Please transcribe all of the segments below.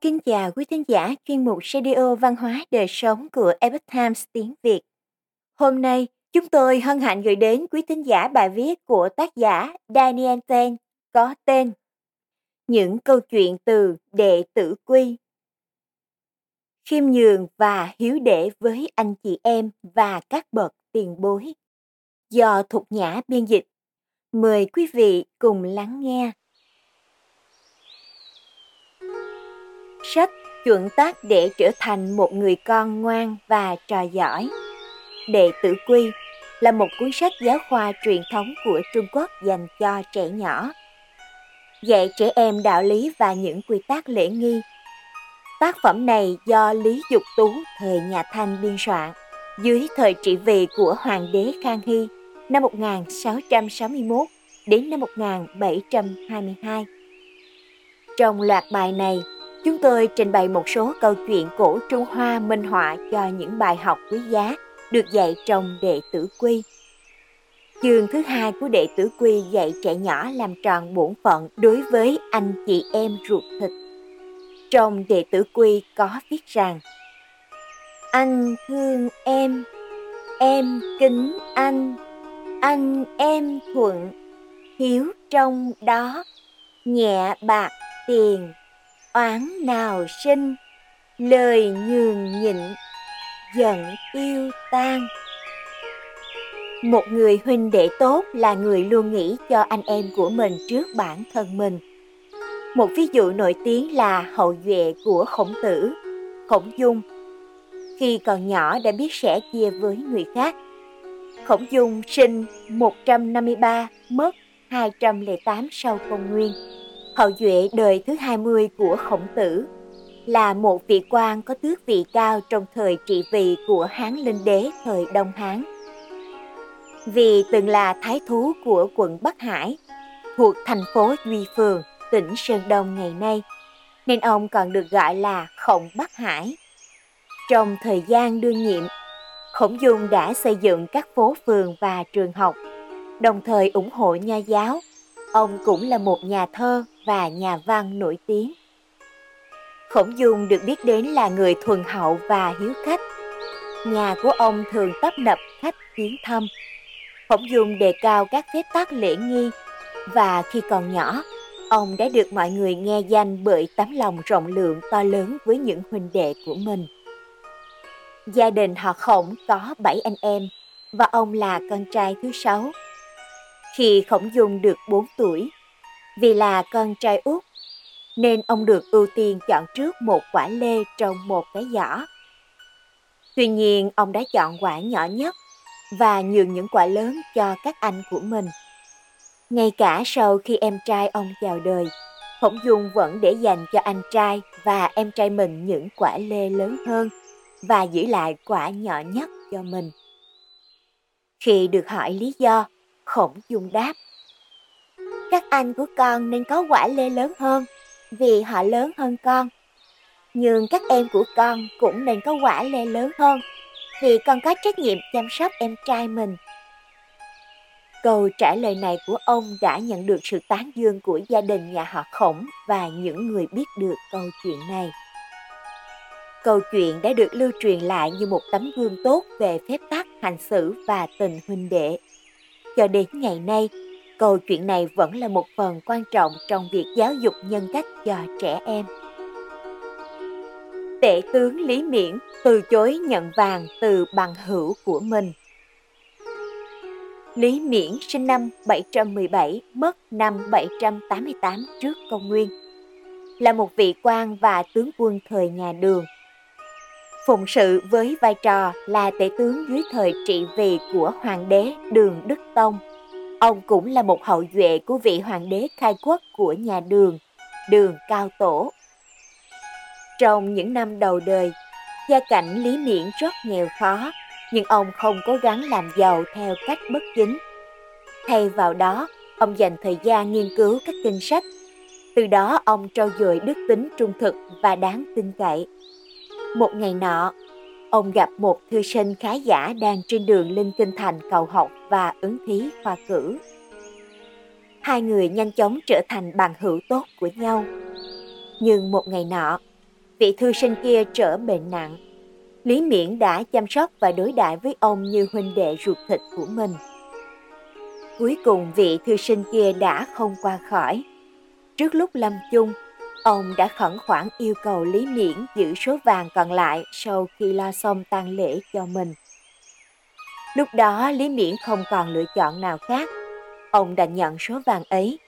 Kính chào quý thính giả chuyên mục Radio Văn hóa Đời Sống của Epoch Times tiếng Việt. Hôm nay, chúng tôi hân hạnh gửi đến quý thính giả bài viết của tác giả Daniel Ten có tên Những câu chuyện từ đệ tử quy. Khiêm nhường và hiếu đệ với anh chị em và các bậc tiền bối. Do Thục Nhã biên dịch. Mời quý vị cùng lắng nghe. Sách chuẩn tác để trở thành một người con ngoan và trò giỏi. Đệ tử Quy là một cuốn sách giáo khoa truyền thống của Trung Quốc dành cho trẻ nhỏ. Dạy trẻ em đạo lý và những quy tắc lễ nghi. Tác phẩm này do Lý Dục Tú thời nhà Thanh biên soạn dưới thời trị vì của Hoàng đế Khang Hy năm 1661 đến năm 1722. Trong loạt bài này, Chúng tôi trình bày một số câu chuyện cổ Trung Hoa minh họa cho những bài học quý giá được dạy trong đệ tử quy. Chương thứ hai của đệ tử quy dạy trẻ nhỏ làm tròn bổn phận đối với anh chị em ruột thịt. Trong đệ tử quy có viết rằng Anh thương em, em kính anh, anh em thuận, hiếu trong đó, nhẹ bạc tiền oán nào sinh, lời nhường nhịn, giận tiêu tan. Một người huynh đệ tốt là người luôn nghĩ cho anh em của mình trước bản thân mình. Một ví dụ nổi tiếng là hậu duệ của khổng tử, khổng dung. Khi còn nhỏ đã biết sẻ chia với người khác. Khổng dung sinh 153 mất 208 sau công nguyên hậu duệ đời thứ 20 của khổng tử, là một vị quan có tước vị cao trong thời trị vì của Hán Linh Đế thời Đông Hán. Vì từng là thái thú của quận Bắc Hải, thuộc thành phố Duy Phường, tỉnh Sơn Đông ngày nay, nên ông còn được gọi là Khổng Bắc Hải. Trong thời gian đương nhiệm, Khổng Dung đã xây dựng các phố phường và trường học, đồng thời ủng hộ nho giáo. Ông cũng là một nhà thơ và nhà văn nổi tiếng. Khổng Dung được biết đến là người thuần hậu và hiếu khách. Nhà của ông thường tấp nập khách viếng thăm. Khổng Dung đề cao các phép tắc lễ nghi và khi còn nhỏ, ông đã được mọi người nghe danh bởi tấm lòng rộng lượng to lớn với những huynh đệ của mình. Gia đình họ Khổng có bảy anh em và ông là con trai thứ sáu. Khi Khổng Dung được 4 tuổi, vì là con trai út, nên ông được ưu tiên chọn trước một quả lê trong một cái giỏ. Tuy nhiên, ông đã chọn quả nhỏ nhất và nhường những quả lớn cho các anh của mình. Ngay cả sau khi em trai ông chào đời, Khổng Dung vẫn để dành cho anh trai và em trai mình những quả lê lớn hơn và giữ lại quả nhỏ nhất cho mình. Khi được hỏi lý do, Khổng Dung đáp các anh của con nên có quả lê lớn hơn, vì họ lớn hơn con. Nhưng các em của con cũng nên có quả lê lớn hơn, vì con có trách nhiệm chăm sóc em trai mình. Câu trả lời này của ông đã nhận được sự tán dương của gia đình nhà họ Khổng và những người biết được câu chuyện này. Câu chuyện đã được lưu truyền lại như một tấm gương tốt về phép tắc hành xử và tình huynh đệ. Cho đến ngày nay, câu chuyện này vẫn là một phần quan trọng trong việc giáo dục nhân cách cho trẻ em. Tể tướng Lý Miễn từ chối nhận vàng từ bằng hữu của mình. Lý Miễn sinh năm 717, mất năm 788 trước công nguyên, là một vị quan và tướng quân thời nhà Đường. Phụng sự với vai trò là tể tướng dưới thời trị vì của hoàng đế Đường Đức Tông – Ông cũng là một hậu duệ của vị hoàng đế khai quốc của nhà Đường, Đường Cao Tổ. Trong những năm đầu đời, gia cảnh Lý Miễn rất nghèo khó, nhưng ông không cố gắng làm giàu theo cách bất chính. Thay vào đó, ông dành thời gian nghiên cứu các kinh sách. Từ đó ông trau dồi đức tính trung thực và đáng tin cậy. Một ngày nọ, ông gặp một thư sinh khá giả đang trên đường lên kinh thành cầu học và ứng thí khoa cử. Hai người nhanh chóng trở thành bằng hữu tốt của nhau. Nhưng một ngày nọ, vị thư sinh kia trở bệnh nặng. Lý Miễn đã chăm sóc và đối đãi với ông như huynh đệ ruột thịt của mình. Cuối cùng vị thư sinh kia đã không qua khỏi. Trước lúc lâm chung, ông đã khẩn khoản yêu cầu Lý Miễn giữ số vàng còn lại sau khi lo xong tang lễ cho mình. Lúc đó Lý Miễn không còn lựa chọn nào khác. Ông đã nhận số vàng ấy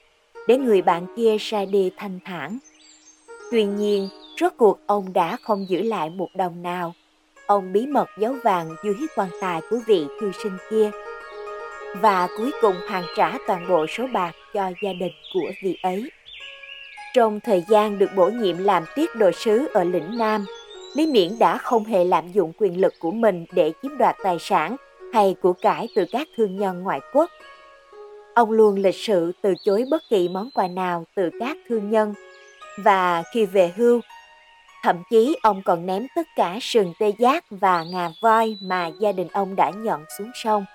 để người bạn kia ra đi thanh thản. Tuy nhiên, rốt cuộc ông đã không giữ lại một đồng nào. Ông bí mật giấu vàng dưới quan tài của vị thư sinh kia và cuối cùng hoàn trả toàn bộ số bạc cho gia đình của vị ấy. Trong thời gian được bổ nhiệm làm tiết độ sứ ở lĩnh Nam, Lý Miễn đã không hề lạm dụng quyền lực của mình để chiếm đoạt tài sản hay của cải từ các thương nhân ngoại quốc. Ông luôn lịch sự từ chối bất kỳ món quà nào từ các thương nhân và khi về hưu, thậm chí ông còn ném tất cả sừng tê giác và ngà voi mà gia đình ông đã nhận xuống sông.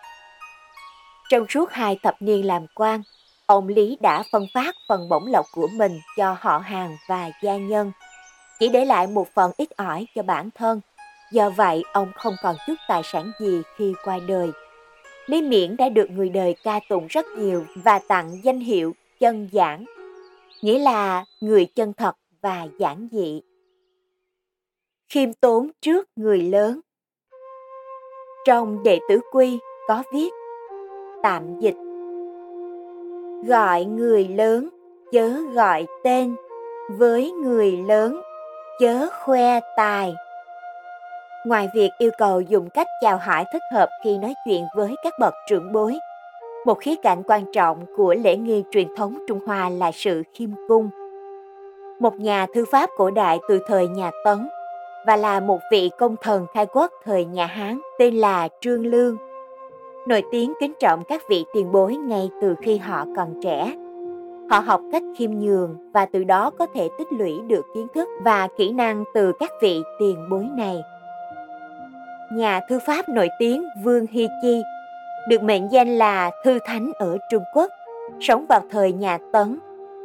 Trong suốt hai thập niên làm quan, ông Lý đã phân phát phần bổng lộc của mình cho họ hàng và gia nhân, chỉ để lại một phần ít ỏi cho bản thân. Do vậy, ông không còn chút tài sản gì khi qua đời. Lý Miễn đã được người đời ca tụng rất nhiều và tặng danh hiệu chân giảng, nghĩa là người chân thật và giản dị. Khiêm tốn trước người lớn Trong đệ tử quy có viết Tạm dịch Gọi người lớn chớ gọi tên, với người lớn chớ khoe tài. Ngoài việc yêu cầu dùng cách chào hỏi thích hợp khi nói chuyện với các bậc trưởng bối, một khía cạnh quan trọng của lễ nghi truyền thống Trung Hoa là sự khiêm cung. Một nhà thư pháp cổ đại từ thời nhà Tấn và là một vị công thần khai quốc thời nhà Hán tên là Trương Lương. Nổi tiếng kính trọng các vị tiền bối ngay từ khi họ còn trẻ. Họ học cách khiêm nhường và từ đó có thể tích lũy được kiến thức và kỹ năng từ các vị tiền bối này nhà thư pháp nổi tiếng Vương Hy Chi, được mệnh danh là Thư Thánh ở Trung Quốc, sống vào thời nhà Tấn,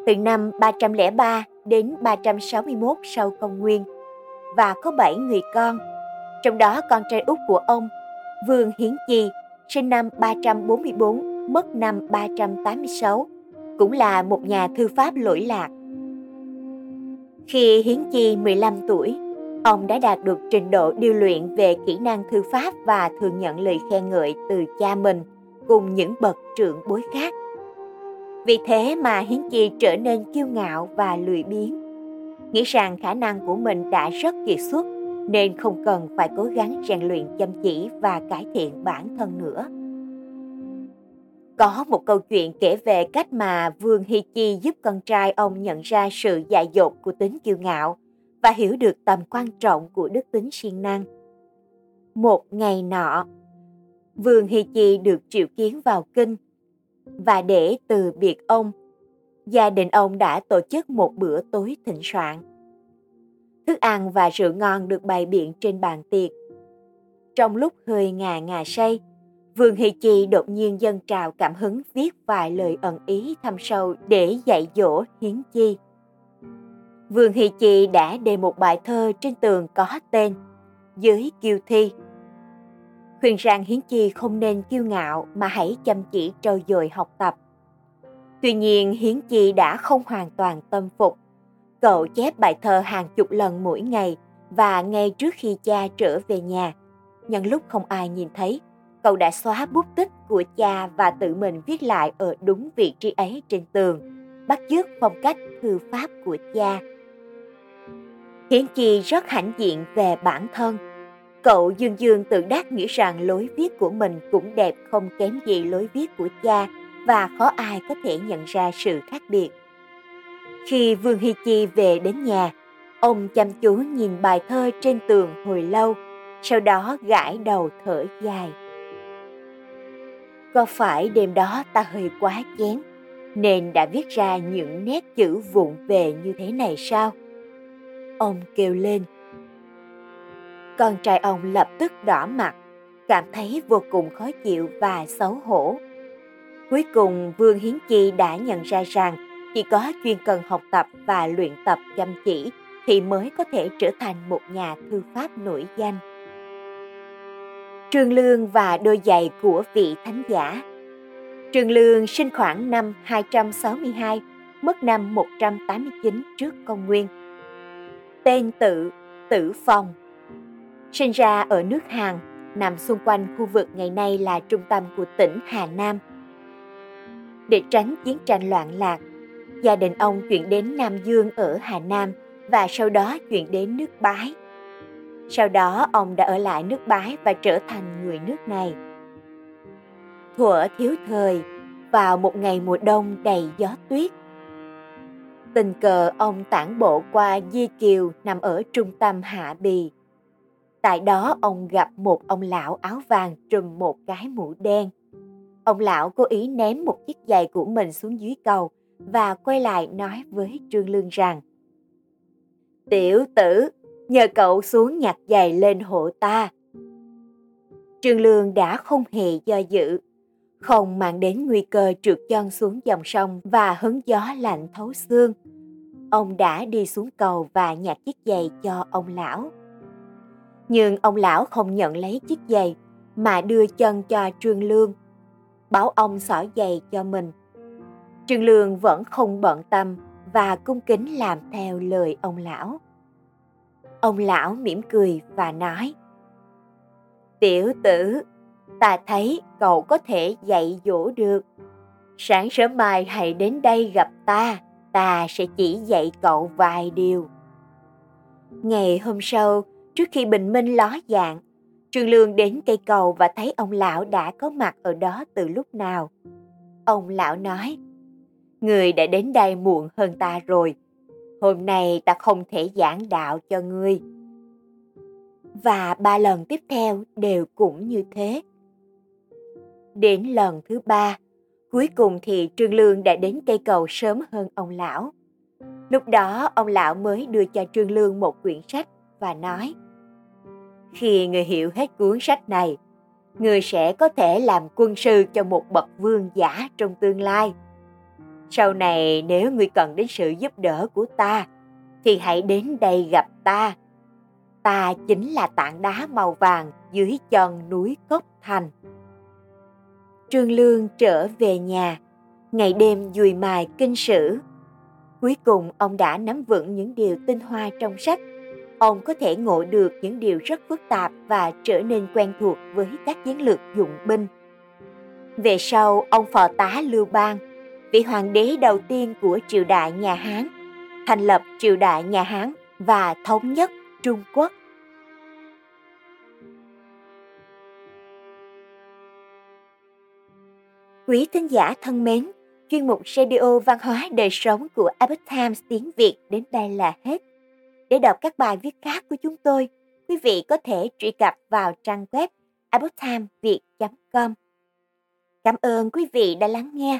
từ năm 303 đến 361 sau công nguyên, và có 7 người con, trong đó con trai út của ông, Vương Hiến Chi, sinh năm 344, mất năm 386, cũng là một nhà thư pháp lỗi lạc. Khi Hiến Chi 15 tuổi, Ông đã đạt được trình độ điêu luyện về kỹ năng thư pháp và thường nhận lời khen ngợi từ cha mình cùng những bậc trưởng bối khác. Vì thế mà Hiến Chi trở nên kiêu ngạo và lười biếng, nghĩ rằng khả năng của mình đã rất kiệt xuất nên không cần phải cố gắng rèn luyện chăm chỉ và cải thiện bản thân nữa. Có một câu chuyện kể về cách mà Vương Hy Chi giúp con trai ông nhận ra sự dại dột của tính kiêu ngạo và hiểu được tầm quan trọng của đức tính siêng năng. Một ngày nọ, Vương Hy Chi được triệu kiến vào kinh và để từ biệt ông, gia đình ông đã tổ chức một bữa tối thịnh soạn. Thức ăn và rượu ngon được bày biện trên bàn tiệc. Trong lúc hơi ngà ngà say, Vương Hy Chi đột nhiên dâng trào cảm hứng viết vài lời ẩn ý thâm sâu để dạy dỗ Hiến Chi. Vương Hy Chi đã đề một bài thơ trên tường có tên Dưới kiêu thi. Khuyên rằng Hiến Chi không nên kiêu ngạo mà hãy chăm chỉ trau dồi học tập. Tuy nhiên Hiến Chi đã không hoàn toàn tâm phục. Cậu chép bài thơ hàng chục lần mỗi ngày và ngay trước khi cha trở về nhà, nhân lúc không ai nhìn thấy, cậu đã xóa bút tích của cha và tự mình viết lại ở đúng vị trí ấy trên tường, bắt chước phong cách thư pháp của cha Hiển Chi rất hãnh diện về bản thân. Cậu dương dương tự đắc nghĩ rằng lối viết của mình cũng đẹp không kém gì lối viết của cha và khó ai có thể nhận ra sự khác biệt. Khi Vương Hy Chi về đến nhà, ông chăm chú nhìn bài thơ trên tường hồi lâu, sau đó gãi đầu thở dài. Có phải đêm đó ta hơi quá chén, nên đã viết ra những nét chữ vụng về như thế này sao? Ông kêu lên. Con trai ông lập tức đỏ mặt, cảm thấy vô cùng khó chịu và xấu hổ. Cuối cùng Vương Hiến Chi đã nhận ra rằng chỉ có chuyên cần học tập và luyện tập chăm chỉ thì mới có thể trở thành một nhà thư pháp nổi danh. Trương Lương và đôi giày của vị thánh giả Trương Lương sinh khoảng năm 262, mất năm 189 trước công nguyên. Tên tự Tử Phong Sinh ra ở nước Hàn, nằm xung quanh khu vực ngày nay là trung tâm của tỉnh Hà Nam. Để tránh chiến tranh loạn lạc, gia đình ông chuyển đến Nam Dương ở Hà Nam và sau đó chuyển đến nước Bái. Sau đó ông đã ở lại nước Bái và trở thành người nước này. Thuở thiếu thời, vào một ngày mùa đông đầy gió tuyết, tình cờ ông tản bộ qua Di Kiều nằm ở trung tâm Hạ Bì. Tại đó ông gặp một ông lão áo vàng trùm một cái mũ đen. Ông lão cố ý ném một chiếc giày của mình xuống dưới cầu và quay lại nói với Trương Lương rằng Tiểu tử, nhờ cậu xuống nhặt giày lên hộ ta. Trương Lương đã không hề do dự, không mang đến nguy cơ trượt chân xuống dòng sông và hứng gió lạnh thấu xương. Ông đã đi xuống cầu và nhặt chiếc giày cho ông lão. Nhưng ông lão không nhận lấy chiếc giày mà đưa chân cho Trương Lương, bảo ông xỏ giày cho mình. Trương Lương vẫn không bận tâm và cung kính làm theo lời ông lão. Ông lão mỉm cười và nói, Tiểu tử, ta thấy cậu có thể dạy dỗ được. Sáng sớm mai hãy đến đây gặp ta, ta sẽ chỉ dạy cậu vài điều. Ngày hôm sau, trước khi bình minh ló dạng, Trương Lương đến cây cầu và thấy ông lão đã có mặt ở đó từ lúc nào. Ông lão nói, Người đã đến đây muộn hơn ta rồi, hôm nay ta không thể giảng đạo cho ngươi. Và ba lần tiếp theo đều cũng như thế. Đến lần thứ ba, cuối cùng thì Trương Lương đã đến cây cầu sớm hơn ông lão. Lúc đó ông lão mới đưa cho Trương Lương một quyển sách và nói Khi người hiểu hết cuốn sách này, người sẽ có thể làm quân sư cho một bậc vương giả trong tương lai. Sau này nếu ngươi cần đến sự giúp đỡ của ta, thì hãy đến đây gặp ta. Ta chính là tảng đá màu vàng dưới chân núi Cốc Thành. Trương Lương trở về nhà, ngày đêm dùi mài kinh sử. Cuối cùng ông đã nắm vững những điều tinh hoa trong sách. Ông có thể ngộ được những điều rất phức tạp và trở nên quen thuộc với các chiến lược dụng binh. Về sau, ông phò tá Lưu Bang, vị hoàng đế đầu tiên của triều đại nhà Hán, thành lập triều đại nhà Hán và thống nhất Trung Quốc. Quý thính giả thân mến, chuyên mục Radio Văn hóa Đời Sống của Epoch Times tiếng Việt đến đây là hết. Để đọc các bài viết khác của chúng tôi, quý vị có thể truy cập vào trang web epochtimesviet.com. Cảm ơn quý vị đã lắng nghe,